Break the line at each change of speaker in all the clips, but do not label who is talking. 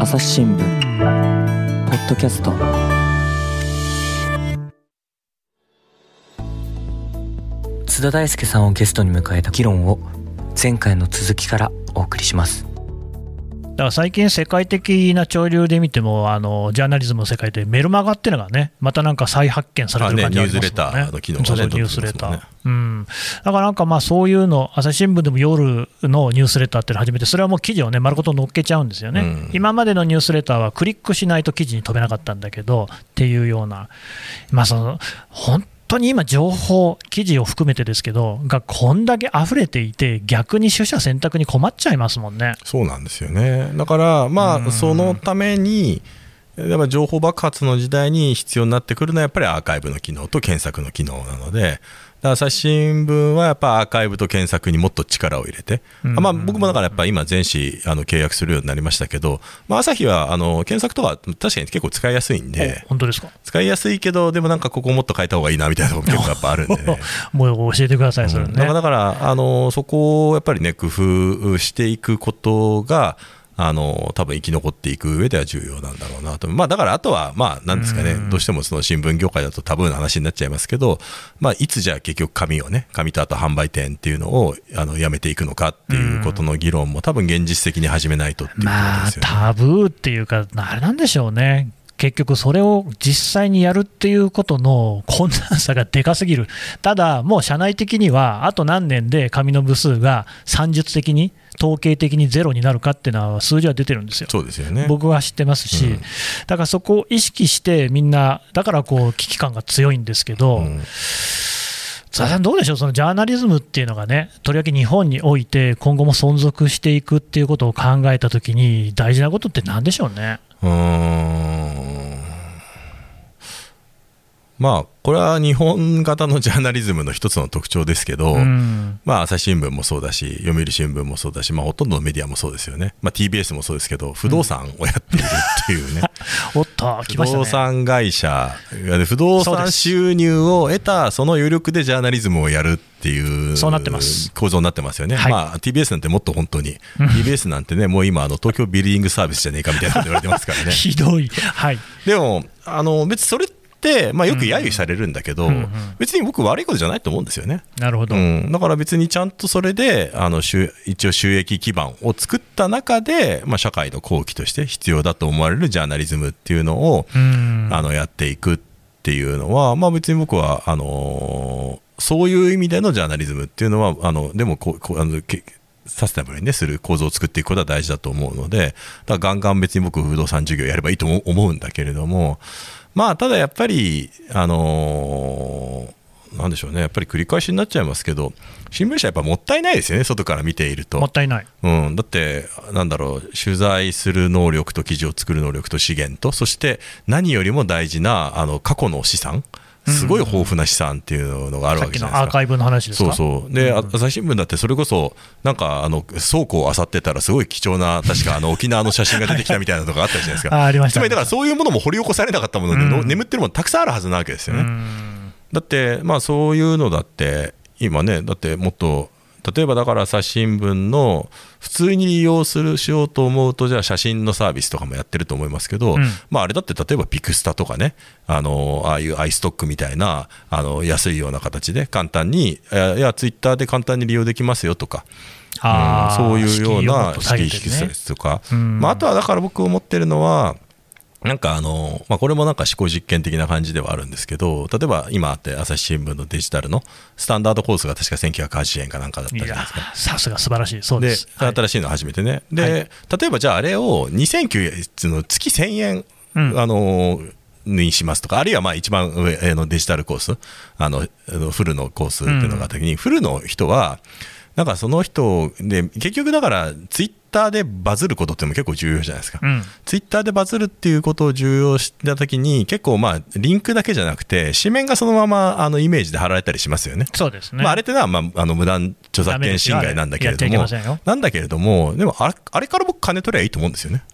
朝日新聞ポッドキャスト。津田大介さんをゲストに迎えた議論を前回の続きからお送りします。
だから最近、世界的な潮流で見ても、あのジャーナリズムの世界でメルマガっていうのがね、またなんか再発見されてる感じがありますもんね。
ニュースレターの機能がね
そうそうニュースレター。うん、だからなんかまあそういうの、朝日新聞でも夜のニュースレターっていうのを始めて、それはもう記事をね、丸ごと載っけちゃうんですよね、
うん
今までのニュースレターはクリックしないと記事に飛べなかったんだけどっていうような、まあ、その本当に今、情報、記事を含めてですけど、がこんだけ溢れていて、逆に取捨選択に困っちゃいますもんね。
そうなんですよね。だから、ま
うん
あ、そのために、やっぱ情報爆発の時代に必要になってくるのはやっぱりアーカイブの機能と検索の機能なので、朝日新聞はやっぱアーカイブと検索にもっと力を入れて、
うん
あまあ、僕もだからやっぱ今、全紙あの契約するようになりましたけど、まあ、朝日はあの検索とか確かに結構使いやすいんで、
お本当ですか？
使いやすいけど、でもなんかここもっと変えた方がいいなみたいなところも 結構やっぱあるんでね。
もう教えてください、それね。
うんだからだからあのそこをやっぱりね工夫していくことがあの多分生き残っていく上では重要なんだろうなと、まあ、だからあとは、まあ、なんですかね、
うん
どうしてもその新聞業界だとタブーな話になっちゃいますけど、まあ、いつじゃあ結局紙をね、紙とあと販売店っていうのをあのやめていくのかっていうことの議論も、多分現実的に始めないとっていうこと
まあ、
ですよね。
タブーっていうか、あれなんでしょうね。結局それを実際にやるっていうことの困難さがでかすぎる、ただ、もう社内的には、あと何年で紙の部数が算術的に、統計的にゼロになるかっていうのは、数字は出てるんですよ。
そうですよね。
僕は知ってますし、
うん
だからそこを意識して、みんな、だからこう危機感が強いんですけど、
うん
佐々さん、どうでしょう、そのジャーナリズムっていうのがね、とりわけ日本において、今後も存続していくっていうことを考えたときに、大事なことってなんでしょうね？
うーんまあ、これは日本型のジャーナリズムの一つの特徴ですけど、
うん
まあ、朝日新聞もそうだし、読売新聞もそうだし、まあ、ほとんどのメディアもそうですよね、まあ、TBS もそうですけど、不動産をやっているっていうね、
おっと、来
不。動産会社、不動産収入を得た、その余力でジャーナリズムをやるっていう構造になってますよね、
はい
まあ、TBS なんてもっと本当に、TBS なんてね、もう今、あの東京ビルディングサービスじゃねえかみたいなこと言われてますからね。
ひどい。はい。
でもあの別にそれって、まあ、よく揶揄されるんだけど、別に僕悪いことじゃないと思うんですよね、
なるほど。
うん、だから別にちゃんとそれであの収一応収益基盤を作った中で、まあ、社会の後期として必要だと思われるジャーナリズムっていうのを、
うん。
あのやっていくっていうのは、まあ、別に僕はあのそういう意味でのジャーナリズムっていうのはあのでもこうこうあのけサステナブルに、ね、する構造を作っていくことは大事だと思うので、だからガンガン別に僕、不動産事業やればいいと思思うんだけれども、まあ、ただやっぱり、あのなんでしょうね、やっぱり繰り返しになっちゃいますけど、新聞社、やっぱもったいないですよね、外から見ていると。
もったいない。
うん、だって、なんだろう、取材する能力と記事を作る能力と資源と、そして何よりも大事なあの過去の資産、すごい豊富な資産っていうのがあるわけじゃないですか。
のアーカイブの話です
そう
か
そう。で、あ朝日新聞だってそれこそなんかあの倉庫を漁ってたらすごい貴重な確かあの沖縄の写真が出てきたみたいなのがあったじゃないですか。
あありました
つまりだからそういうものも掘り起こされなかったもので、の
うん。
眠ってるものたくさんあるはずなわけですよね、
うん
だってまあそういうのだって今ねだってもっと例えばだから朝日新聞の普通に利用するしようと思うとじゃあ写真のサービスとかもやってると思いますけど、
うん。
まあ、あれだって例えばピクスタとかねあのああいうアイストックみたいなあの安いような形で簡単にえいやツイッターで簡単に利用できますよとか。うんそういうような
敷居をもっと下げ
敷居
てね
引きとか、
うん。
まあ、あとはだから僕思ってるのはなんかあの、まあ、これもなんか思考実験的な感じではあるんですけど例えば今あって朝日新聞のデジタルのスタンダードコースが確か1980円かなんかだったじゃないですか。
さすが素晴らしい。そうで。
です
はい
新しいの初めてね、で、
はい
例えばじゃあ、あれを2009の月1000円、
うん
あのにしますとか、あるいはまあ一番上のデジタルコース、あのフルのコースっていうのがあった時に、フルの人は、なんかその人で、結局だから、ツイッターでバズることっても結構重要じゃないですか。
うん
ツイッターでバズるっていうことを重要したときに、結構まあ、リンクだけじゃなくて、紙面がそのままあのイメージで貼られたりしますよね。
そうですね。
まあ、あれってのは、まあ、あの無断著著作権侵害なんだけれどもなんだけれども、でもあれから僕、金取りゃいいと思うんですよね。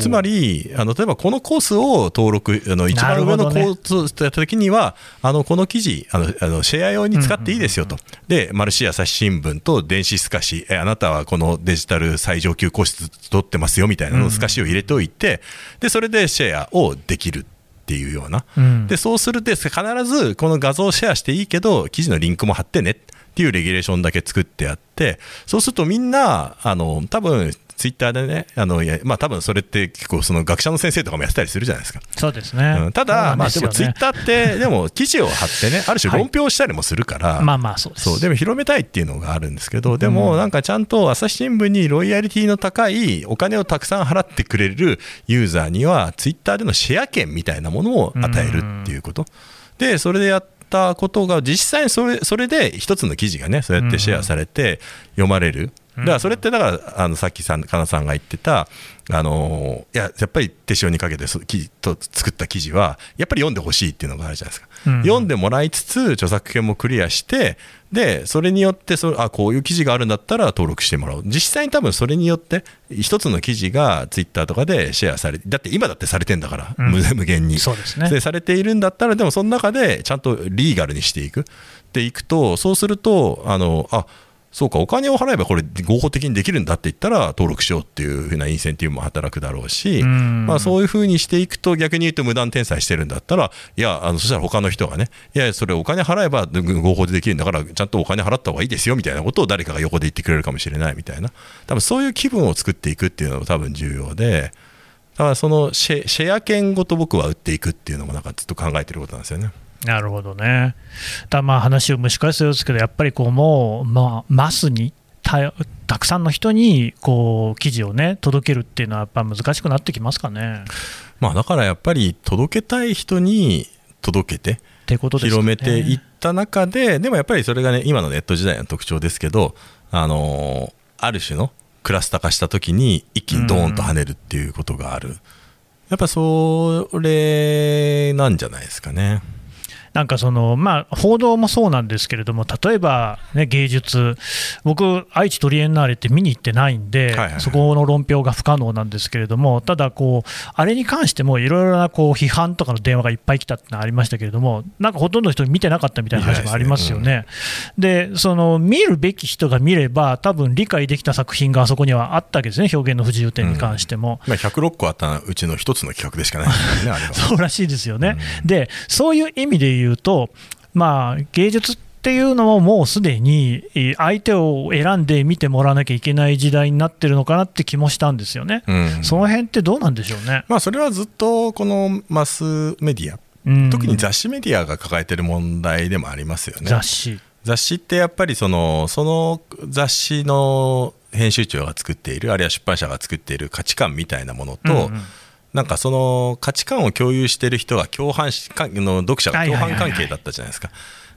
つまり、あの例えばこのコースを登録、あの一番上のコースをしたときには、あのこの記事あのあの、シェア用に使っていいですよと、で、マルシア朝日新聞と電子透かし、えあなたはこのデジタル最上級個室取ってますよみたいなの透かしを入れておいて、でそれでシェアをできるっていうような、
うん。
でそうすると、必ずこの画像をシェアしていいけど、記事のリンクも貼ってねっていうレギュレーションだけ作ってあって、そうするとみんな、あの多分ツイッターでね、あのまあ多分それって結構、その学者の先生とかもやってたりするじゃないですか。
そうですね、
うん。ただ、まあ、でもツイッ
タ
ターって、でも記事を貼ってね、ある種論評したりもするから、
まあまあそうです。
そう。でも広めたいっていうのがあるんですけど、でもなんかちゃんと朝日新聞にロイヤリティの高いお金をたくさん払ってくれるユーザーには、ツイッターでのシェア権みたいなものを与えるっていうこと。で、それでやったことが、実際にそれそれで一つの記事がね、そうやってシェアされて読まれる。だからそれってだからあのさっきさんかなさんが言ってたあのいややっぱり手塩にかけてそ記と作った記事はやっぱり読んでほしいっていうのがあるじゃないですか、
うん。
読んでもらいつつ著作権もクリアしてでそれによってそあこういう記事があるんだったら登録してもらおう。実際に多分それによって一つの記事がツイッターとかでシェアされだって今だってされてんだから、
うん。
無無限に。
そうですね。
でされているんだったらでもその中でちゃんとリーガルにしていく。っていくとそうするとあのあそうかお金を払えばこれ合法的にできるんだって言ったら登録しようっていうふうなインセンティブも働くだろうし、
うん
まあ、そういうふうにしていくと逆に言うと無断転載してるんだったらいやあのそしたら他の人がねいやそれお金払えば合法でできるんだからちゃんとお金払った方がいいですよみたいなことを誰かが横で言ってくれるかもしれないみたいな多分そういう気分を作っていくっていうのも多分重要でだからそのシェシェア権ごと僕は売っていくっていうのもなんかずっと考えてることなんですよね。
なるほどね。たまあ話を蒸し返すようですけど、やっぱりこうもう、まあ、マスにたたくさんの人にこう記事をね届けるっていうのはやっぱ難しくなってきますかね。
まあ、だからやっぱり届けたい人に届けて
ってことですね
めていった中で、でもやっぱりそれがね今のネット時代の特徴ですけど、あのーある種のクラスター化した時に一気にドーンと跳ねるっていうことがある、やっぱそれなんじゃないですかね。
なんかその、まあ、報道もそうなんですけれども、例えば、ね、芸術、僕、愛知トリエンナーレって見に行ってないんで、
はいはいはい
そこの論評が不可能なんですけれども、ただこう、あれに関してもいろいろなこう批判とかの電話がいっぱい来たってのはありましたけれども、なんかほとんどの人見てなかったみたいな話もありますよね。で、その見るべき人が見れば、多分理解できた作品があそこにはあったわけですね、表現の不自由点に関しても。
まあ、106個あったうちの一つの企画でしかないですよね、あれは。
そうらしいですよね。で、そういう意味で言うと、まあ、芸術っていうのももうすでにえー相手を選んで見てもらわなきゃいけない時代になってるのかなって気もしたんですよね。
うん
その辺ってどうなんでしょうね。
まあ、それはずっとこのマスメディア、
うん
特に雑誌メディアが抱えてる問題でもありますよね。
雑誌。
雑誌ってやっぱりそのその雑誌の編集長が作っているあるいは出版社が作っている価値観みたいなものと、
うんうん
なんかその価値観を共有している人が共犯の読者が共犯関係だったじゃないですか。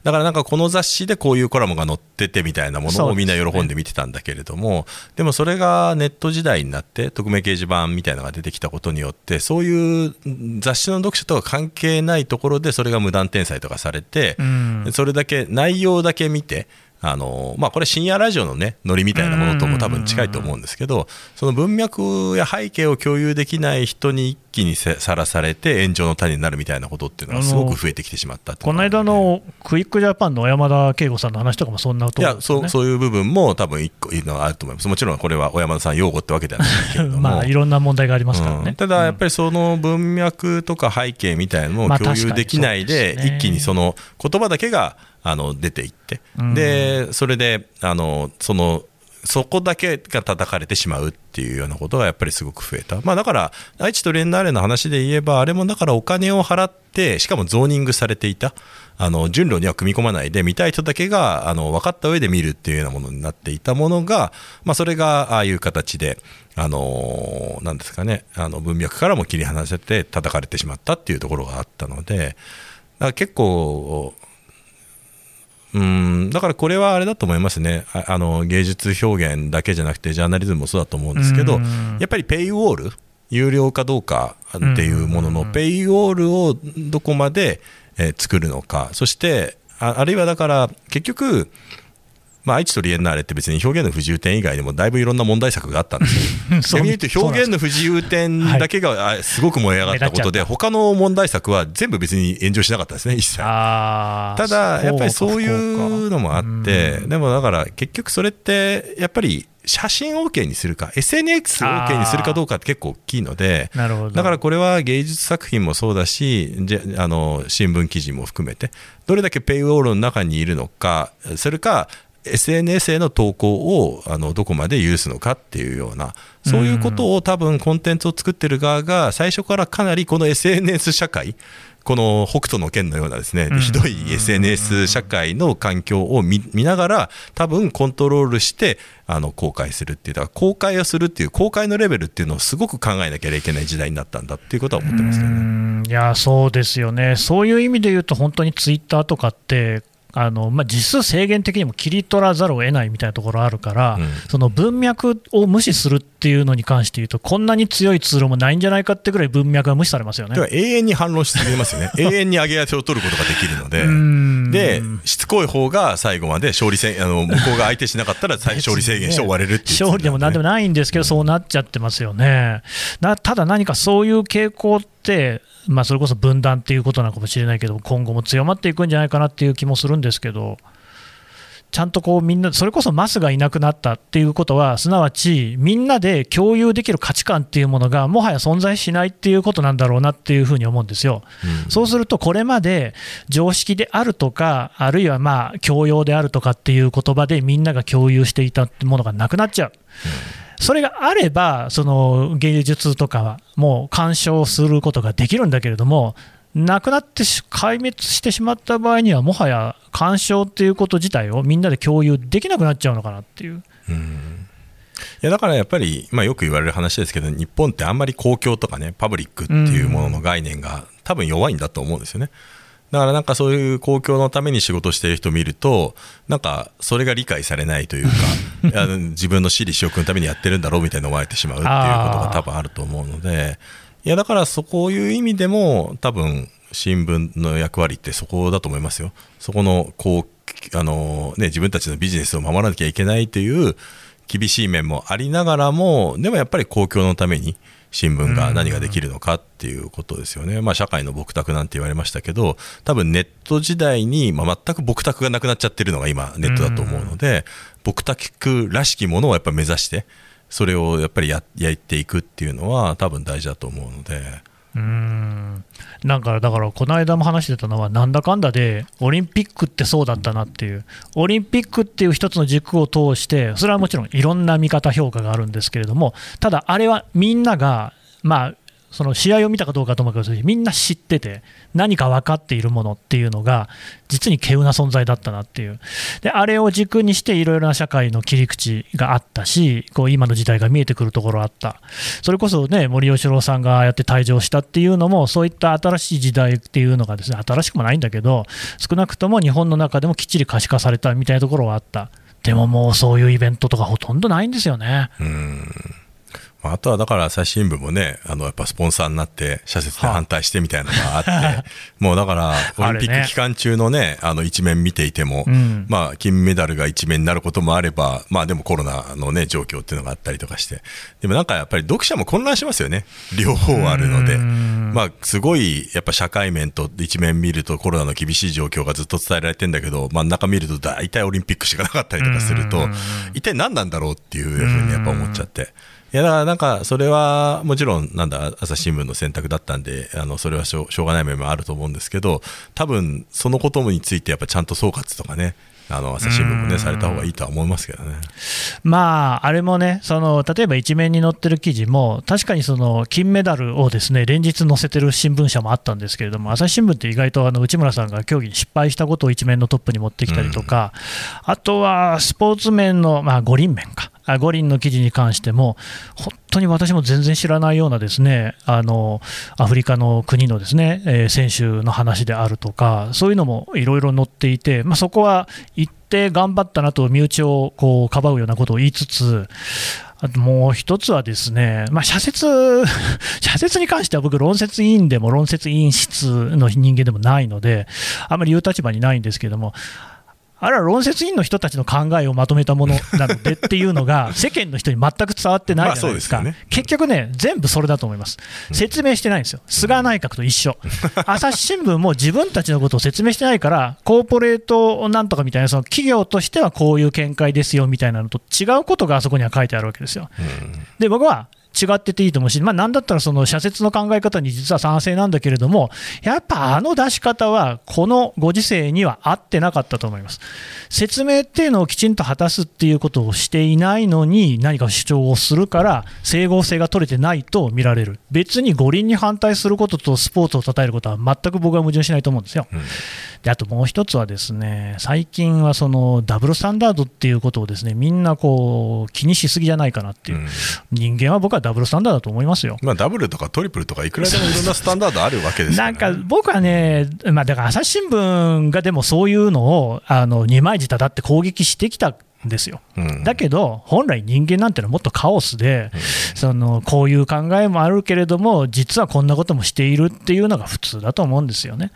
だからなんかこの雑誌でこういうコラムが載っててみたいなものをみんな喜んで見てたんだけれどもでもそれがネット時代になって匿名掲示板みたいなのが出てきたことによってそういう雑誌の読者とは関係ないところでそれが無断転載とかされて、
うん
それだけ内容だけ見てあのまあ、これ深夜ラジオのねノリみたいなものとも多分近いと思うんですけどその文脈や背景を共有できない人に一気にせさらされて炎上の種になるみたいなことっていうのがすごく増えてきてしまった
この間のクイックジャパンの小山田圭吾さんの話とかもそんなところ
いや。そうそういう部分も多分一個いいのがあると思います。もちろんこれは小山田さん擁護ってわけではないけれども。
まあ、いろんな問題がありますからね。
うん。ただやっぱりその文脈とか背景みたいなのを
まあ
共有できないで一気にその言葉だけがあの出ていって。
うん。
でそれであのそのそこだけが叩かれてしまうっていうようなことがやっぱりすごく増えた、まあ、だから愛知とレンナーレの話で言えばあれもだからお金を払ってしかもゾーニングされていた。あの順路には組み込まないで見たい人だけがあの分かった上で見るっていうようなものになっていたものが、まあ、それがああいう形で、あのなんですかね。あの文脈からも切り離せて叩かれてしまったっていうところがあったのでだから結構うん。だからこれはあれだと思いますね。ああの芸術表現だけじゃなくてジャーナリズムもそうだと思うんですけど
うん。
やっぱりペイウォール有料かどうかっていうもの
うん
のペイウォールをどこまで、えー作るのか。そしてああるいはだから結局まあ、愛知とリエンナーレって別に表現の不自由点以外にもだいぶいろんな問題作があったんですよ。言うと表現の不自由点だけがあすごく燃え上がったことで、他の問題作は全部別に炎上しなかったですね、一切。ただ、やっぱりそうい
福
うのもあって、
うん。
でもだから結局それって、やっぱり写真 OK にするか、SNSOK にするかどうかって結構大きいので、だからこれは芸術作品もそうだし、じゃあの新聞記事も含めて、どれだけペイウォールの中にいるのか、それか、SNS への投稿をあのどこまで許すのかっていうような、そういうことを多分コンテンツを作ってる側が最初からかなりこの SNS 社会、この北斗の県のようなですね、
うん。
ひどい SNS 社会の環境を見見ながら、多分コントロールしてあの公開するっていう、だから公開をするっていう、公開のレベルっていうのをすごく考えなきゃいけない時代になったんだっていうことは思ってますけど
う
ね。
ん。いや、そうですよね、そういう意味で言うと、本当にツイッターとかって、あのまあ、実数制限的にも切り取らざるを得ないみたいなところあるから、
うん
その文脈を無視するっていうのに関して言うと、こんなに強いツールもないんじゃないかってぐらい文脈が無視されますよね。
では永遠に反論し続けますよね、永遠に上げ足を取ることができるので。
うん
でしつこい方が最後まで勝利せあの向こうが相手しなかったら最勝利制限して終われるっていう、
勝利でもなんでもないんですけど、そうなっちゃってますよね。なただ何かそういう傾向って、まあ、それこそ分断っていうことなのかもしれないけど、今後も強まっていくんじゃないかなっていう気もするんですけど。ちゃんとこうみんな、それこそマスがいなくなったっていうことは、すなわちみんなで共有できる価値観っていうものがもはや存在しないっていうことなんだろうなっていうふうに思うんですよ。
うん
そうすると、これまで常識であるとか、あるいはまあ教養であるとかっていう言葉でみんなが共有していたものがなくなっちゃう。それがあれば、その芸術とかはもう鑑賞することができるんだけれども、なくなってし壊滅してしまった場合には、もはや鑑賞っていうこと自体をみんなで共有できなくなっちゃうのかなっていう。
いやだからやっぱり、まあ、よく言われる話ですけど日本ってあんまり公共とかねパブリックっていうものの概念が多分弱いんだと思うんですよねだからなんかそういう公共のために仕事してる人を見るとなんかそれが理解されないというか 自分の私利私欲のためにやってるんだろうみたいに思われてしまうっていうことが多分あると思うのでいやだからそこいう意味でも多分新聞の役割ってそこだと思いますよ。そこのこうあの、ね、自分たちのビジネスを守らなきゃいけないという厳しい面もありながらもでもやっぱり公共のために新聞が何ができるのかっていうことですよね、まあ、社会の僕託なんて言われましたけど多分ネット時代に、まあ、全く僕託がなくなっちゃってるのが今ネットだと思うので僕託らしきものをやっぱり目指してそれをやっぱりややっていくっていうのは多分大事だと思うので。
うんなんかだから、この間も話してたのは、なんだかんだで、オリンピックってそうだったなっていう、オリンピックっていう一つの軸を通して、それはもちろんいろんな見方、評価があるんですけれども、ただ、あれはみんなが、まあ、その試合を見たかどうかと思うけど、みんな知ってて、何か分かっているものっていうのが、実に稀有な存在だったなっていう、であれを軸にして、いろいろな社会の切り口があったし、こう今の時代が見えてくるところあった、それこそね、森喜朗さんがやって退場したっていうのも、そういった新しい時代っていうのがですね、新しくもないんだけど、少なくとも日本の中でもきっちり可視化されたみたいなところはあった。でももうそういうイベントとかほとんどないんですよね。
うんああとはだから朝日新聞もね、あのやっぱスポンサーになって、社説で反対してみたいなのがあって、もうだから、オリンピック期間中のね、あの一面見ていても、
うん。
まあ金メダルが一面になることもあれば、まあでもコロナのね、状況っていうのがあったりとかして、でもなんかやっぱり読者も混乱しますよね、両方あるので。
うん。
まあ、すごいやっぱ社会面と一面見るとコロナの厳しい状況がずっと伝えられてんだけど、真ん中見ると大体オリンピックしかなかったりとかすると
うん、
一体何なんだろうっていうふうにやっぱ思っちゃって。いやだからなんかそれはもちろんなんだ朝日新聞の選択だったんであのそれはしょうしょうがない面もあると思うんですけど多分そのことについてやっぱちゃんと総括とかねあの朝日新聞もねされた方がいいとは思いますけどね。
まあ、あれもね、その例えば一面に載ってる記事も、確かにその金メダルをですね連日載せてる新聞社もあったんですけれども、朝日新聞って意外とあの内村さんが競技に失敗したことを一面のトップに持ってきたりとか、あとはスポーツ面の、まあ、五輪面か。あ五輪の記事に関しても、本当に私も全然知らないようなですねあのアフリカの国のですね、えー選手の話であるとか、そういうのもいろいろ載っていて、まあ、そこは一定頑張ったなと身内をこうかばうようなことを言いつつ、もう一つはですね、まあ、社説、社説に関しては僕、論説委員でも論説委員室の人間でもないので、あまり言う立場にないんですけども、あれは論説委員の人たちの考えをまとめたものなのでっていうのが、世間の人に全く伝わってないじゃないですか、
まあすよね。
結局ね、全部それだと思います、説明してないんですよ、菅内閣と一緒、朝日新聞も自分たちのことを説明してないから、コーポレートなんとかみたいな、その企業としてはこういう見解ですよみたいなのと違うことがあそこには書いてあるわけですよ。で僕は違ってていいと思うし、まあ、なんだったらその社説の考え方に実は賛成なんだけれども、やっぱあの出し方は、このご時世には合ってなかったと思います。説明っていうのをきちんと果たすっていうことをしていないのに、何か主張をするから、整合性が取れてないと見られる、別に五輪に反対することとスポーツを称えることは全く僕は矛盾しないと思うんですよ。であともう一つはですね最近はそのダブルスタンダードっていうことをですねみんなこう気にしすぎじゃないかなっていう、
うん。
人間は僕はダブルスタンダードだと思いますよ。
まあ、ダブルとかトリプルとかいくらでもいろんなスタンダードあるわけですから、
なんか僕はね、まあ、だから朝日新聞がでもそういうのをあの二枚舌だって攻撃してきたんですよ。
うん
だけど、本来人間なんてのはもっとカオスで、そのこういう考えもあるけれども、実はこんなこともしているっていうのが普通だと思うんですよね。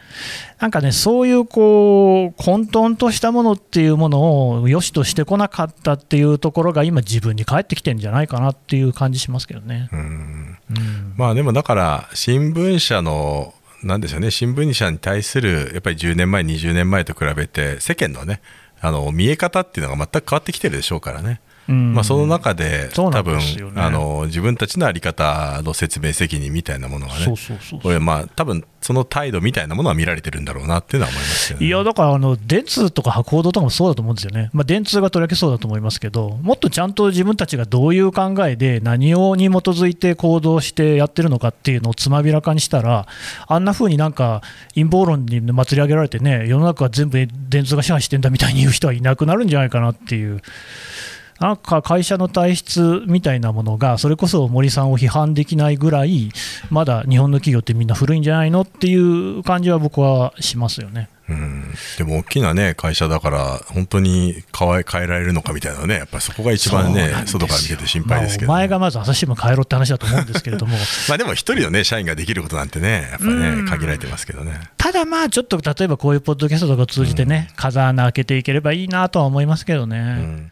なんかね、そういうこう混沌としたものっていうものを良しとしてこなかったっていうところが、今、自分に返ってきてるんじゃないかなっていう感じしますけどね。
うん
うん
まあでもだから新聞社のなんでしょうね新聞社に対するやっぱり10年前20年前と比べて世間のねあの見え方っていうのが全く変わってきてるでしょうからね、まあ、その中で多分あの自分たちの在り方の説明責任みたいなものが
そう
ね
そうそう
これまあ多分その態度みたいなものは見られてるんだろうなっていうのは思いますよね。
いやだからあの電通とか報道とかもそうだと思うんですよね、まあ、電通がとりわけそうだと思いますけど、もっとちゃんと自分たちがどういう考えで、何をに基づいて行動してやってるのかっていうのをつまびらかにしたら、あんな風になんか陰謀論に祭り上げられてね、世の中は全部電通が支配してんだみたいに言う人はいなくなるんじゃないかなっていう。なんか会社の体質みたいなものが、それこそ森さんを批判できないぐらい、まだ日本の企業ってみんな古いんじゃないのっていう感じは僕はしますよね。
うん、でも大きなね会社だから本当に変え変えられるのかみたいなねやっぱりそこが一番ね外から見てて心配ですけど、
まあお前がまず朝日新聞変えろって話だと思うんですけれども、
まあでも一人のね社員ができることなんてねやっぱ
うん
ね限られてますけどね。
ただまあ、ちょっと例えばこういうポッドキャストとかを通じてね、風穴開けていければいいなとは思いますけどね。
うん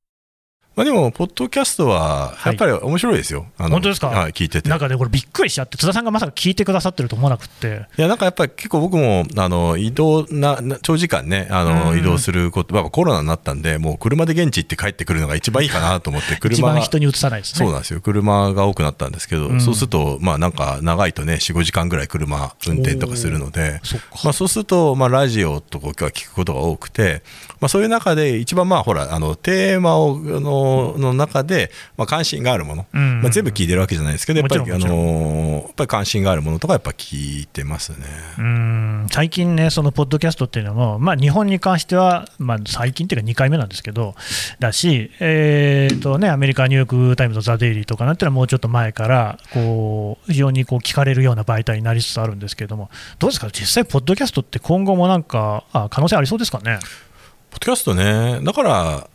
まあでもポッドキャストはやっぱり面白いですよ。あの
本当ですか？
はい聞いてて。
なんかね、これびっくりしちゃって、津田さんがまさか聞いてくださってると思わなくって、
いやなんかやっぱり結構僕もあの移動なな長時間ねあの
うん。
移動すること、まあ、コロナになったんでもう車で現地行って帰ってくるのが一番いいかなと思って車
一番人に移さないですね。
そうなんですよ。車が多くなったんですけど、
うん。
そうするとまあなんか長いとね45時間ぐらい車運転とかするので
そ
まあ、そうすると、まあ、ラジオとか聞くことが多くて、まあ、そういう中で一番まあほらあのテーマをのの中で、まあ、関心があるもの、
うん
まあ、全部聞いてるわけじゃないですけどやっぱりあのやっぱり関心があるものとかやっぱ聞いてますね。
うん。最近ね、そのポッドキャストっていうのも、まあ、日本に関しては、まあ、最近っていうか2回目なんですけど、だし、えーとね、アメリカ、ニューヨーク・タイムズ、ザ・デイリーとかなんていうのはもうちょっと前から、こう非常にこう聞かれるような媒体になりつつあるんですけれども、どうですか、実際、ポッドキャストって今後もなんか、あ可能性ありそうですかね？
ポッドキャストね、だから、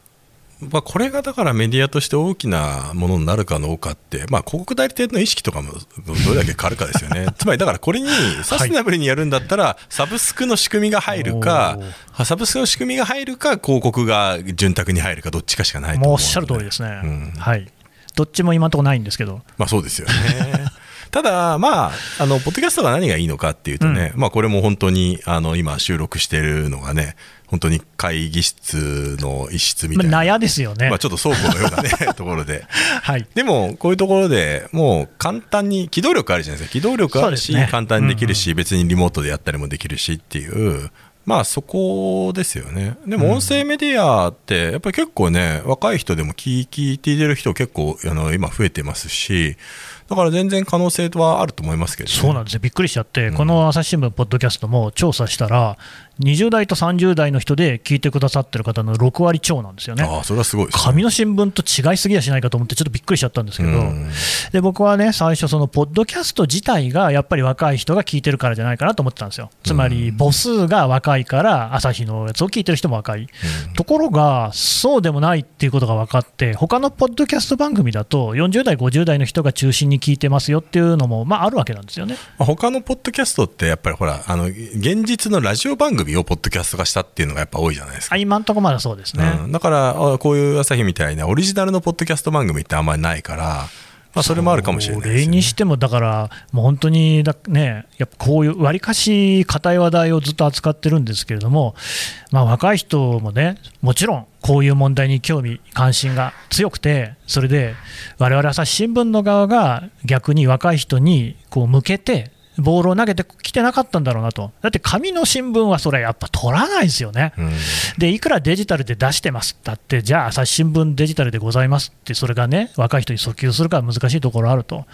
まあ、これがだからメディアとして大きなものになるかどうかって、まあ、広告代理店の意識とかもどれだけ変わるかですよね。つまりだからこれにサステナブルにやるんだったら、サブスクの仕組みが入るか、サブスクの仕組みが入るか、広告が潤沢に入るか、どっちかしかないと思う
おっしゃる通りですね、
うん。
はい、どっちも今のところないんですけど、
まあそうですよね。ただ、まあ、あの、ポッドキャストが何がいいのかっていうとね、まあこれも本当に、あの、今収録してるのがね、本当に会議室の一室み
まあ、
たいな。
納屋ですよね。
まあちょっと倉庫のようなね、ところで。
はい
でも、こういうところでもう簡単に、機動力あるじゃないですか。機動力あるし、
ね
簡単にできるし、別にリモートでやったりもできるしっていう、まあそこですよね。でも音声メディアって、やっぱり結構ね、若い人でも聞聞いている人結構あの今増えてますし、だから全然可能性はあると思いますけど、ね、
そうなんですよ、びっくりしちゃって、この朝日新聞、ポッドキャストも調査したら、20代と30代の人で聞いてくださってる方の6割超なんですよね。
ああそれはすごいね。
紙の新聞と違いすぎやしないかと思って、ちょっとびっくりしちゃったんですけど、
うん。
で僕はね、最初、そのポッドキャスト自体がやっぱり若い人が聞いてるからじゃないかなと思ってたんですよ、つまり母数が若いから、朝日のやつを聞いてる人も若い、ところが、そうでもないっていうことが分かって、他のポッドキャスト番組だと、40代、50代の人が中心に聞いてますよっていうのも、まあ、あるわけなんですよね。
まあ他のポッドキャストってやっぱりほらあの現実のラジオ番組をポッドキャスト化したっていうのがやっぱ多いじゃないですか。
あ今んとこまだそうですね。
うん、だからあこういう朝日みたいなオリジナルのポッドキャスト番組ってあんまりないから、まあ、それもあるかもしれないですよね。
それにしても、だから、もう本当にだ、ね、やっぱこういう、わりかし硬い話題をずっと扱ってるんですけれども、まあ、若い人もね、もちろん、こういう問題に興味、関心が強くて、それで、我々朝日新聞の側が逆に若い人にこう向けて、ボールを投げてきてなかったんだろうなと、だって紙の新聞はそれ、やっぱ取らないですよね。
うん
でいくらデジタルで出してますだって、じゃあ、朝日新聞デジタルでございますって、それがね、若い人に訴求するから難しいところあると。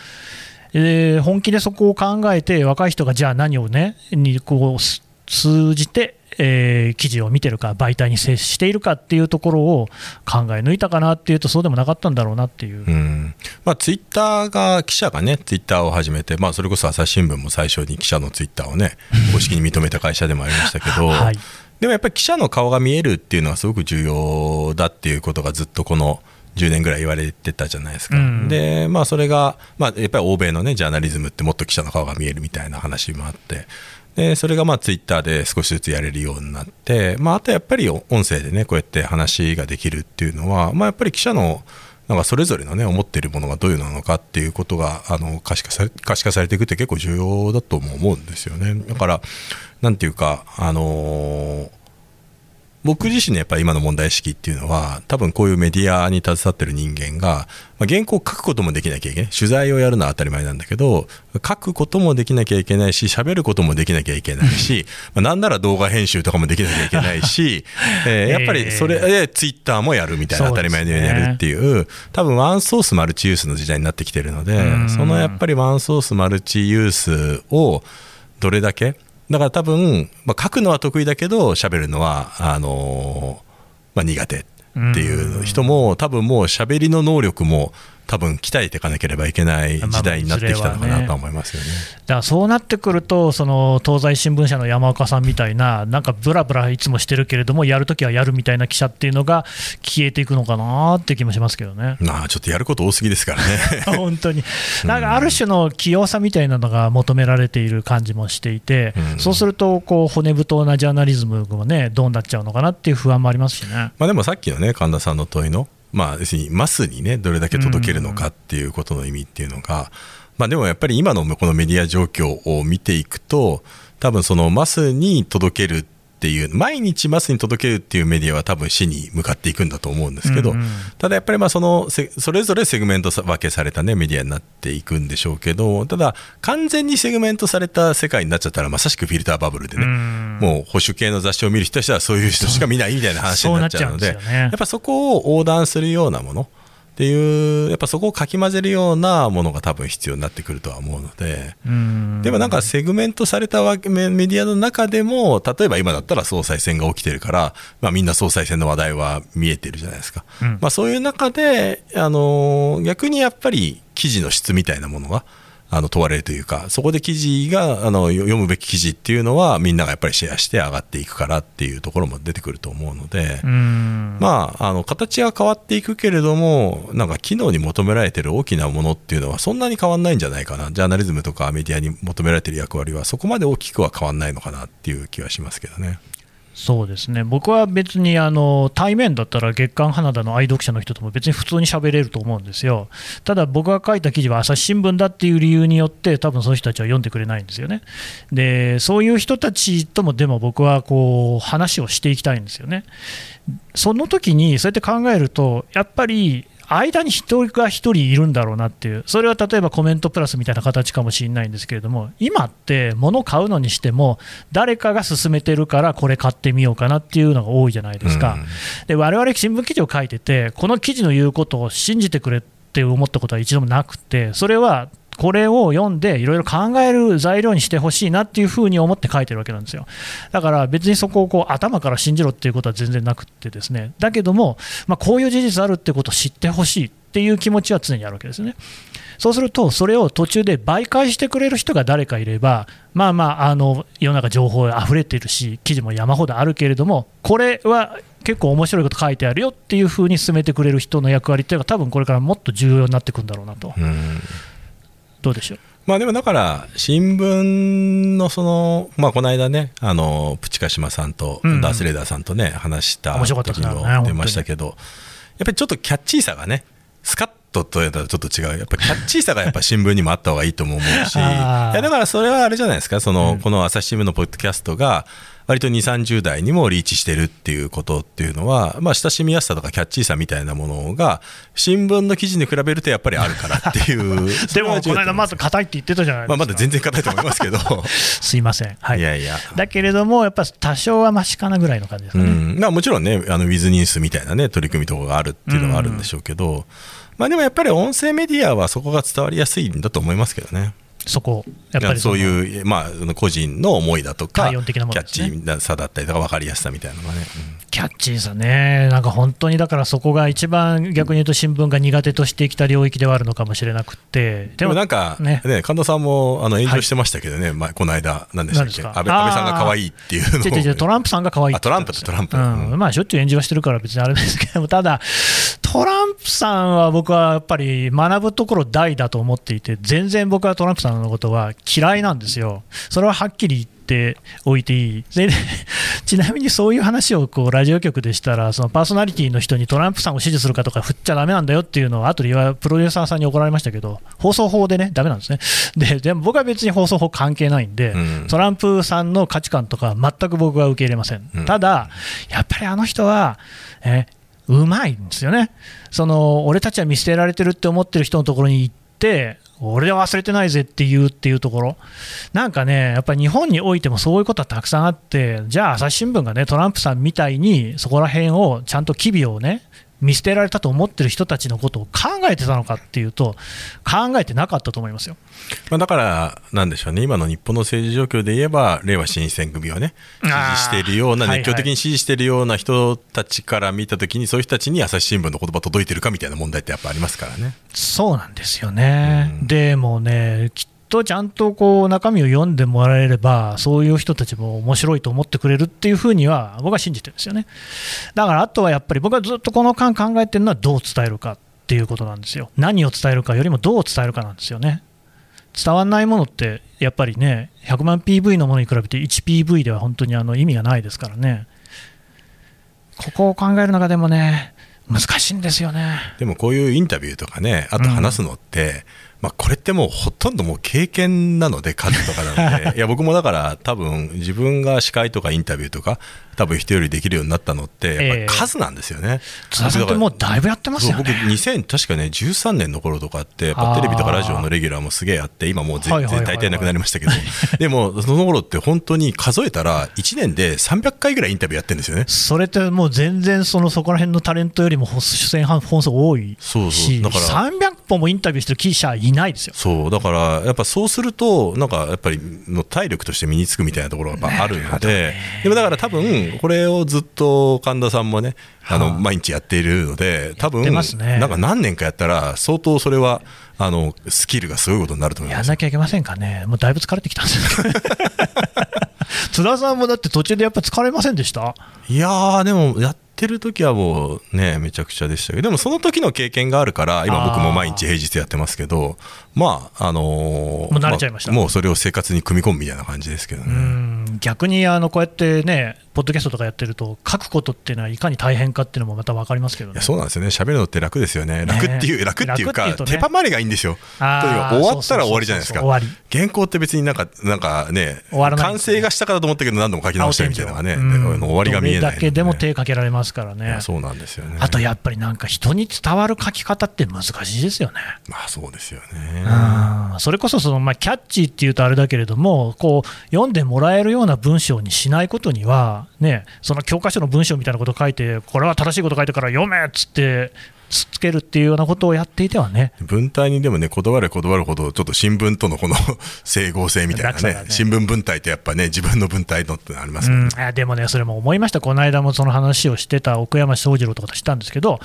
で本気でそこを考えて、若い人がじゃあ何をね、にこうす通じて、えー記事を見てるか、媒体に接しているかっていうところを考え抜いたかなっていうと、そうでもなかったんだろうなっていう。
うん。まあ、ツイッターが記者がねツイッターを始めて、まあ、それこそ朝日新聞も最初に記者のツイッターをね 公式に認めた会社でもありましたけど、
はい。
でもやっぱり記者の顔が見えるっていうのはすごく重要だっていうことがずっとこの10年ぐらい言われてたじゃないですか、
うん。
でまあそれが、まあ、やっぱり欧米のねジャーナリズムってもっと記者の顔が見えるみたいな話もあってでそれがまあツイッターで少しずつやれるようになって、まあ、あとやっぱり音声でねこうやって話ができるっていうのは、まあ、やっぱり記者のなんかそれぞれのね思っているものがどういうのなのかっていうことがあの可視化され可視化されていくって結構重要だとも思うんですよね。だからなんていうかあのー僕自身のやっぱり今の問題意識っていうのは多分こういうメディアに携わってる人間が、まあ、原稿を書くこともできなきゃいけない。取材をやるのは当たり前なんだけど書くこともできなきゃいけないし喋ることもできなきゃいけないし まあなんなら動画編集とかもできなきゃいけないし、えーやっぱりそれでツイッターもやるみたいな当たり前のようにやるっていう多分ワンソースマルチユースの時代になってきてるので
うん。
そのやっぱりワンソースマルチユースをどれだけだから多分、まあ、書くのは得意だけど喋るのはあのーまあ、苦手っていう人も多分もう喋りの能力も多分鍛えていかなければいけない時代になってきたのかなとは思いますよね。
だからそうなってくると、その東西新聞社の山岡さんみたいな、なんかブラブラいつもしてるけれども、やるときはやるみたいな記者っていうのが消えていくのかなって気もしますけどね。
まあちょっとやること多すぎですからね。
本当に、なんかある種の器用さみたいなのが求められている感じもしていて、
うん
そうするとこう骨太なジャーナリズムもね、どうなっちゃうのかなっていう不安もありますしね。
まあでもさっきのね神田さんの問いの、まあ、要するにマスにねどれだけ届けるのかっていうことの意味っていうのが、まあ、でもやっぱり今のこのメディア状況を見ていくと多分そのマスに届けるっていう毎日マスに届けるっていうメディアは多分死に向かっていくんだと思うんですけど、
うんうん。
ただやっぱりまあそのせそれぞれセグメント分けされた、ね、メディアになっていくんでしょうけどただ完全にセグメントされた世界になっちゃったらまさしくフィルターバブルでね、
うん。
もう保守系の雑誌を見る人としてはそういう人しか見ないみたいな話になっちゃうのでやっぱそこを横断するようなものっていうやっぱそこをかき混ぜるようなものが多分必要になってくるとは思うので。
うん。
でもなんかセグメントされたわけメメディアの中でも例えば今だったら総裁選が起きてるから、まあ、みんな総裁選の話題は見えてるじゃないですか、
うん。
まあ、そういう中で、あのー逆にやっぱり記事の質みたいなものがあの問われるというかそこで記事があのよ読むべき記事っていうのはみんながやっぱりシェアして上がっていくからっていうところも出てくると思うので。
うん
まあ、あの形は変わっていくけれどもなんか機能に求められてる大きなものっていうのはそんなに変わんないんじゃないかなジャーナリズムとかメディアに求められてる役割はそこまで大きくは変わんないのかなっていう気はしますけどね。
そうですね。僕は別にあの対面だったら月刊花田の愛読者の人とも別に普通に喋れると思うんですよ、ただ僕が書いた記事は朝日新聞だっていう理由によって、多分その人たちは読んでくれないんですよね、でそういう人たちともでも僕はこう話をしていきたいんですよね。その時にそうやって考えると、やっぱり間に人が1人いるんだろうなっていう、それは例えばコメントプラスみたいな形かもしれないんですけれども、今って物買うのにしても、誰かが勧めてるから、これ買ってみようかなっていうのが多いじゃないですか。
うん
で我々新聞記事を書いてて、この記事の言うことを信じてくれって思ったことは一度もなくて、それはこれを読んで、いろいろ考える材料にしてほしいなっていうふうに思って書いてるわけなんですよ。だから別にそこをこう頭から信じろっていうことは全然なくってですね、だけども、まあ、こういう事実あるってことを知ってほしいっていう気持ちは常にあるわけですね。そうすると、それを途中で媒介してくれる人が誰かいれば、まあまあ、あの世の中情報あふれてるし、記事も山ほどあるけれども、これは結構面白いこと書いてあるよっていうふうに進めてくれる人の役割っていうのが、多分これからもっと重要になってくるんだろうなと。どうでしょう？
まあでもだから新聞のそのまあこの間ねあのプチカシマさんとダースレーダーさんとね、話した時に。も出ましたけど、やっぱりちょっとキャッチーさがねスカッととやったらちょっと違う。やっぱキャッチーさがやっぱ新聞にもあった方がいいと思うし。いやだからそれはあれじゃないですか。その、この朝日新聞のポッドキャストが割と2、30代にもリーチしてるっていうことっていうのは、まあ、親しみやすさとかキャッチーさみたいなものが、新聞の記事に比べるとやっぱりあるからっていう。
でも、この間まず硬いって言ってたじゃないですか。
まあ、まだ全然硬いと思いますけど。
すいません。はい。
いやいや。
だけれども、やっぱ多少はましかなぐらいの感じですね。うん。
まあ、もちろんね、あの、ウィズニュースみたいなね、取り組みとかがあるっていうのはあるんでしょうけど、うん、まあ、でもやっぱり音声メディアはそこが伝わりやすいんだと思いますけどね。
そこ、やっぱり
そういう、まあ、個人の思いだとか、キャッチーさだったりとか、分かりやすさみたいなのがね、
うん、キャッチーさね、なんか本当にだからそこが一番逆に言うと、新聞が苦手としてきた領域ではあるのかもしれなくて、
でもなんか、ね、ね神田さんもあの炎上してましたけどね、はい、まあ、この間、なんでしたっけ、安倍安倍さんが可愛いっていうの
を、トランプさんが可愛い
トランプとトランプ、
うん、まあ、しょっちゅう炎上はしてるから、別にあれですけども、ただ、トランプさんは僕はやっぱり学ぶところ大だと思っていて、全然僕はトランプさんのことは嫌いなんですよ。それははっきり言っておいていい。で ちなみにそういう話をこうラジオ局でしたら、そのパーソナリティの人にトランプさんを支持するかとか振っちゃだめなんだよっていうのを、後でプロデューサーさんに怒られましたけど、放送法でね、だめなんですね。で、でも僕は別に放送法関係ないんで、うん、トランプさんの価値観とか、全く僕は受け入れません、ただ、やっぱりあの人は、えうまいんですよね。その俺たちは見捨てられてるって思ってる人のところに行って、俺は忘れてないぜっていうっていうところ、なんかね、やっぱり日本においてもそういうことはたくさんあって、じゃあ朝日新聞がね、トランプさんみたいにそこら辺をちゃんと機微をね、見捨てられたと思ってる人たちのことを考えてたのかっていうと、考えてなかったと思いますよ。
まあ、だから、なんでしょうね、今の日本の政治状況で言えば、れいわ新選組をね、支持しているような、熱狂的に支持しているような人たちから見たときに、そういう人たちに朝日新聞の言葉届いてるかみたいな問題ってやっぱありますからね。
そうなんですよね。うん、でもね、きっとちゃんとこう中身を読んでもらえれば、そういう人たちも面白いと思ってくれるっていうふうには、僕は信じてるんですよね。だからあとはやっぱり、僕はずっとこの間考えてるのは、どう伝えるかっていうことなんですよ。何を伝えるかよりもどう伝えるかなんですよね。伝わらないものって、やっぱりね、100万 PV のものに比べて 1PV では本当にあの意味がないですからね。ここを考える中でもね、難しいんですよね
でもこういうインタビューとかね、あと話すのって、うんまあ、これってもうほとんどもう経験なので、数とかなので、いや僕もだから多分自分が司会とかインタビューとか、多分人よりできるようになったのって、やっぱ数なんですよね。
津田さんってもうだいぶやってますよね。僕
2000確かね13年の頃とかって、やっぱテレビとかラジオのレギュラーもすげえあって、今もう全然大体なくなりましたけど、でもその頃って本当に数えたら1年で300回ぐらいインタビューやってるんですよね。
それってもう全然そのそこら辺のタレントよりも出演本数多いし、そうそうだから300本もインタビューしてる記者いないですよ。
そうだからやっぱそうするとなんかやっぱりの体力として身につくみたいなところがあるので、でもだから多分これをずっと神田さんもね、あの毎日やっているので、多分、ね、なんか何年かやったら、相当それはあのスキルがすごいことになると思います。
やんなきゃいけませんかね、もうだいぶ疲れてきたんです 津田さんもだって途中でやっぱ疲れませんでした？
いやでもやってる時はもうね、めちゃくちゃでしたけど、でもその時の経験があるから、今僕も毎日平日やってますけど、まあ、あのー、
もう慣れちゃいました、
まあ、もうそれを生活に組み込むみたいな感じですけどね。
逆にあのこうやってね、ポッドキャストとかやってると、書くことっていうのはいかに大変かっていうのもまた分かりますけど、ね、
そうなんですよね、喋るのって楽ですよね、楽っていう、楽っていうか、うね、手羽まりがいいんですよ、というか、終わったら終わりじゃないですか、原稿って別になんか、なんかね、完成がしたからと思ったけど、何度も書き直したみたいなのがね、終わりが見えない、
だけでも手かけられますからね、
そうなんですよね。
あとやっぱりなんか、人に伝わる書き方って難しいですよね。
まあそうですよね
それこそその、まあ、キャッチーっていうとあれだけれども、こう読んでもらえるような文章にしないことには、ね、その教科書の文章みたいなことを書いて、これは正しいこと書いてから読めっつって、つけるっていうようなことをやっていてはね、
文体にでもね、断れ断るほど、ちょっと新聞とのこの 整合性みたいなね、
ね。
新聞文体ってやっぱね、自分の文体のってあります
うん。
もん
でもね、それも思いました、この間もその話をしてた奥山翔二郎とかと知ったんですけど、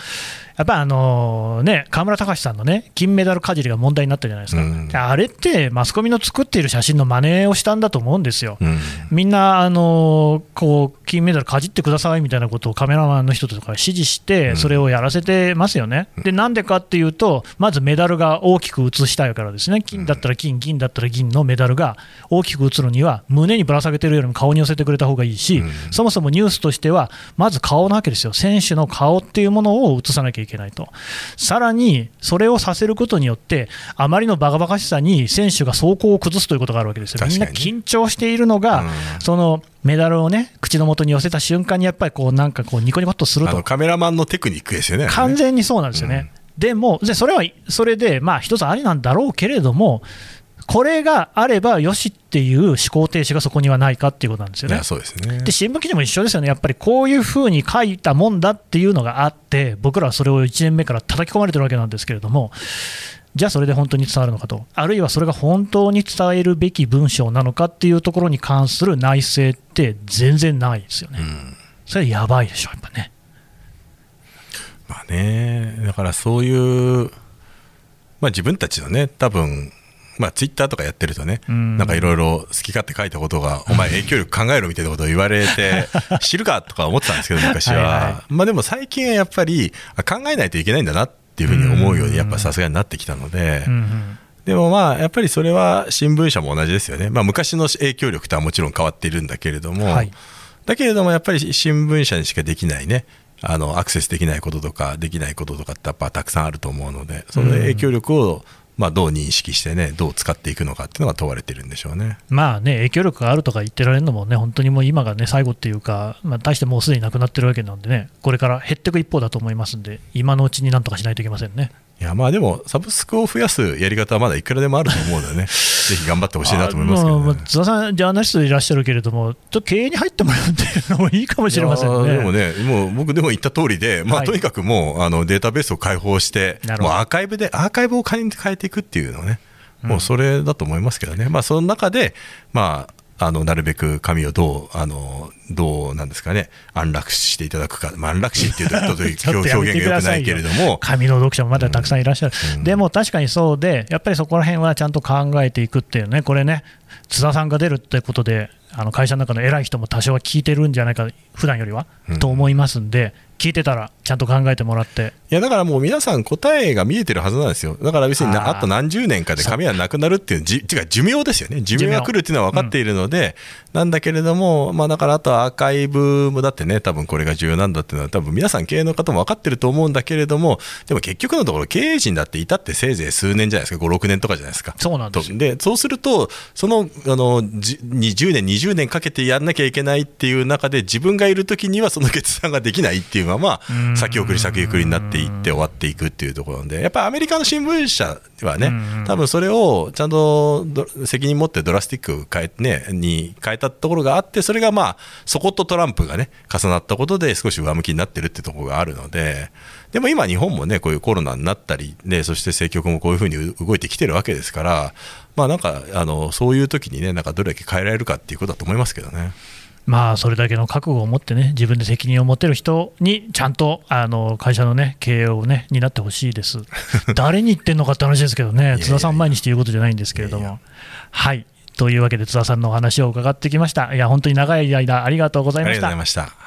やっぱりあのね、河村隆さんのね、金メダルかじりが問題になったじゃないですか、
うん。
あれってマスコミの作っている写真の真似をしたんだと思うんですよ。
うん。
みんな、あのこう金メダルかじってくださいみたいなことをカメラマンの人とか指示して、それをやらせてますよね。で、なんでかっていうと、まずメダルが大きく映したいからですね、金だったら金、銀だったら銀のメダルが大きく映るには、胸にぶら下げてるよりも顔に寄せてくれた方がいいし、そもそもニュースとしては、まず顔なわけですよ、選手の顔っていうものを映さなきゃいけないと。さらに、それをさせることによって、あまりのバカバカしさに選手が走行を崩すということがあるわけですよ。みんな緊張しているのが、
うん
そのメダルをね、口の元に寄せた瞬間に、やっぱりこうなんかこうニコニコっとすると
カメラマンのテクニックですよね。
完全にそうなんですよね。でも、でそれはそれで、まあ、一つありなんだろうけれども、これがあればよしっていう思考停止がそこにはないかっていうことなんですよね
いや。そうですね。
で新聞記事も一緒ですよね、やっぱりこういうふうに書いたもんだっていうのがあって、僕らはそれを1年目から叩き込まれてるわけなんですけれども、じゃあそれで本当に伝わるのかと、あるいはそれが本当に伝えるべき文章なのかっていうところに関する内政って全然ないですよね。それやばいでしょ、やっぱね。
まあね、だからそういう、まあ、自分たちのね、多分まあツイッターとかやってるとね、
うん
なんかいろいろ好き勝手書いたことが、お前、影響力考えろみたいなことを言われて、知るかとか思ってたんですけど、昔は。まあでも最近はやっぱり、あ考えないといけないんだなっていうふうに思うように、やっぱさすがになってきたので。でもまあやっぱりそれは新聞社も同じですよね、まあ、昔の影響力とはもちろん変わっているんだけれども、
はい。
だけれどもやっぱり新聞社にしかできないね、あのアクセスできないこととか、できないこととかってやっぱたくさんあると思うので、その影響力をまあどう認識してね、どう使っていくのかっていうのが問われてるんでしょうね。
まあね、影響力があるとか言ってられるのもね、本当にもう今がね、最後っていうか、まあ、大してもうすでになくなってるわけなんでね、これから減っていく一方だと思いますんで、今のうちになんとかしないといけませんね。
いやまあでも、サブスクを増やすやり方はまだいくらでもあると思うのでね、ぜひ頑張ってほしいなと思いますけどね。
津田さん、ジャーナリストでいらっしゃるけれども、ちょっと経営に入ってもらうっていうのもいいかもしれません
いやーでも
ね。
ね、もう僕でも言った通りで、まあ、
はい。
とにかくもうあのデータベースを開放してもうアーカイブで、アーカイブを変え変えていくっていうのね、もうそれだと思いますけどね、まあ、その中で、まあ、あのなるべく紙をどう、あのどうなんですかね、安楽死していただくか、まあ、安楽死っていうと 表現が良くないけれども、
紙の読者もまだたくさんいらっしゃる、でも確かにそうで、やっぱりそこら辺はちゃんと考えていくっていうね、これね、津田さんが出るってことで、あの会社の中の偉い人も多少は聞いてるんじゃないか、普段よりは、と思いますんで、聞いてたら、ちゃんと考えてもらって、
いやだからもう皆さん、答えが見えてるはずなんですよ、だから別にな
あ
と何十年かで紙はなくなるっていう、じ違う寿命ですよね、寿命。が来るっていうのは分かっているので、なんだけれども、まあ、だからあとはアーカイブもだってね、多分これが重要なんだっていうのは、多分皆さん、経営の方も分かってると思うんだけれども、でも結局のところ、経営陣だっていたってせいぜい数年じゃないですか、5、6年とかじゃないですか。
そうなんです
でそうすると、そのあのじ20年、20年かけてやんなきゃいけないっていう中で、自分がいるときにはその決断ができないっていうまま、先送り先送りになっていって終わっていくっていうところなんで、やっぱりアメリカの新聞社はね、多分それをちゃんとど責任持ってドラスティック変え、ね、に変えたところがあって、それがまあ、そことトランプがね、重なったことで少し上向きになってるってところがあるので、でも今、日本もね、こういうコロナになったり、でそして政局もこういうふうに動いてきてるわけですから、まあなんか、あのそういう時にね、なんかどれだけ変えられるかっていうことだと思いますけどね。
まあ、それだけの覚悟を持ってね、自分で責任を持てる人に、ちゃんとあの会社のね、経営をね、担ってほしいです。誰に言ってんのかって話ですけどね、津田さん前にして言うことじゃないんですけれど
いやい
も。はい。というわけで、津田さんのお話を伺ってきました。いや、本当に長い間、ありがとうございました
ありがとうござい。ました。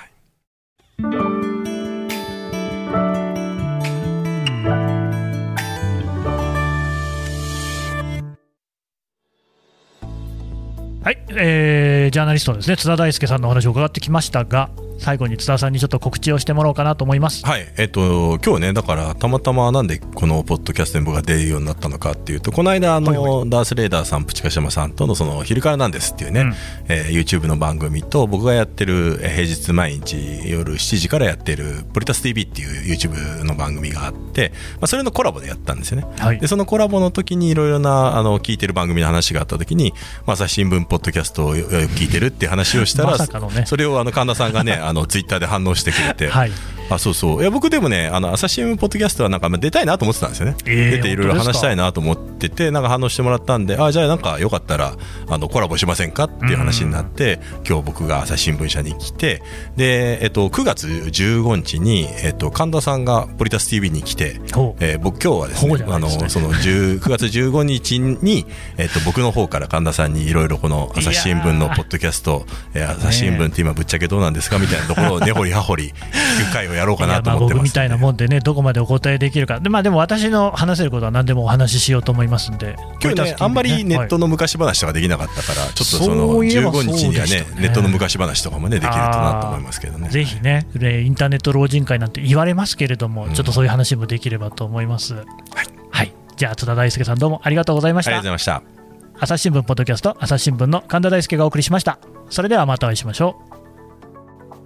ージャーナリストのですね津田大輔さんのお話を伺ってきましたが、最後に津田さんにちょっと告知をしてもらおうかなと思います。
はい、えっと、今日ね、だから、たまたまなんでこのポッドキャストに僕が出るようになったのかっていうと、この間、あの、
はい
ダース・レーダーさん、プチカシャマさんとの、その、昼からなんですっていうね、
うん。
えー YouTube の番組と、僕がやってる、えー平日毎日夜7時からやってる、ポリタス TV っていう YouTube の番組があって、まあ、それのコラボでやったんですよね。
はい。
で、そのコラボの時にいろいろな、あの、聞いてる番組の話があった時に、まあ、朝日新聞ポッドキャストをよよく聞いてるっていう話をしたら、
まさかのね。
それをあの神田さんがね、あのツイッターで反応してくれて、
はい。
あそうそう。いや僕でもねあの朝日新聞ポッドキャストはなんかまあ出たいなと思ってたんですよね、
えー
出ていろいろ話したいなと思っててなんか反応してもらったんであじゃあなんかよかったらあのコラボしませんかっていう話になって、今日僕が朝日新聞社に来てで、えっと、9月15日に、えっと、神田さんがポリタス TV に来て、えー僕今日はです
ほう
ね。あのその10 9月15日に、えっと、僕の方から神田さんにいろいろこの朝日新聞のポッドキャスト、えー朝日新聞って今ぶっちゃけどうなんですかみたいなところを根掘り葉掘り聞く会をやろうかなと思ってます、
僕みたいなもんでね、どこまでお答えできるか、で,、まあ、でも私の話せることは何でもお話ししようと思いますんで、
今日ね、あんまりネット
の、
の昔話とかできなかったから、ちょっとその
そういえば
15日にはね
ね
ネットの昔話とかもね、できるとなと思いますけどね。
ぜひね、でインターネット老人会なんて言われますけれども、
うん。
ちょっとそういう話もできればと思います。はい、じゃあ津田大輔さんどうもありがとうございました。
ありがとうございました。
朝日新聞ポッドキャスト朝日新聞の神田大輔がお送りしました。それではまたお会いしましょう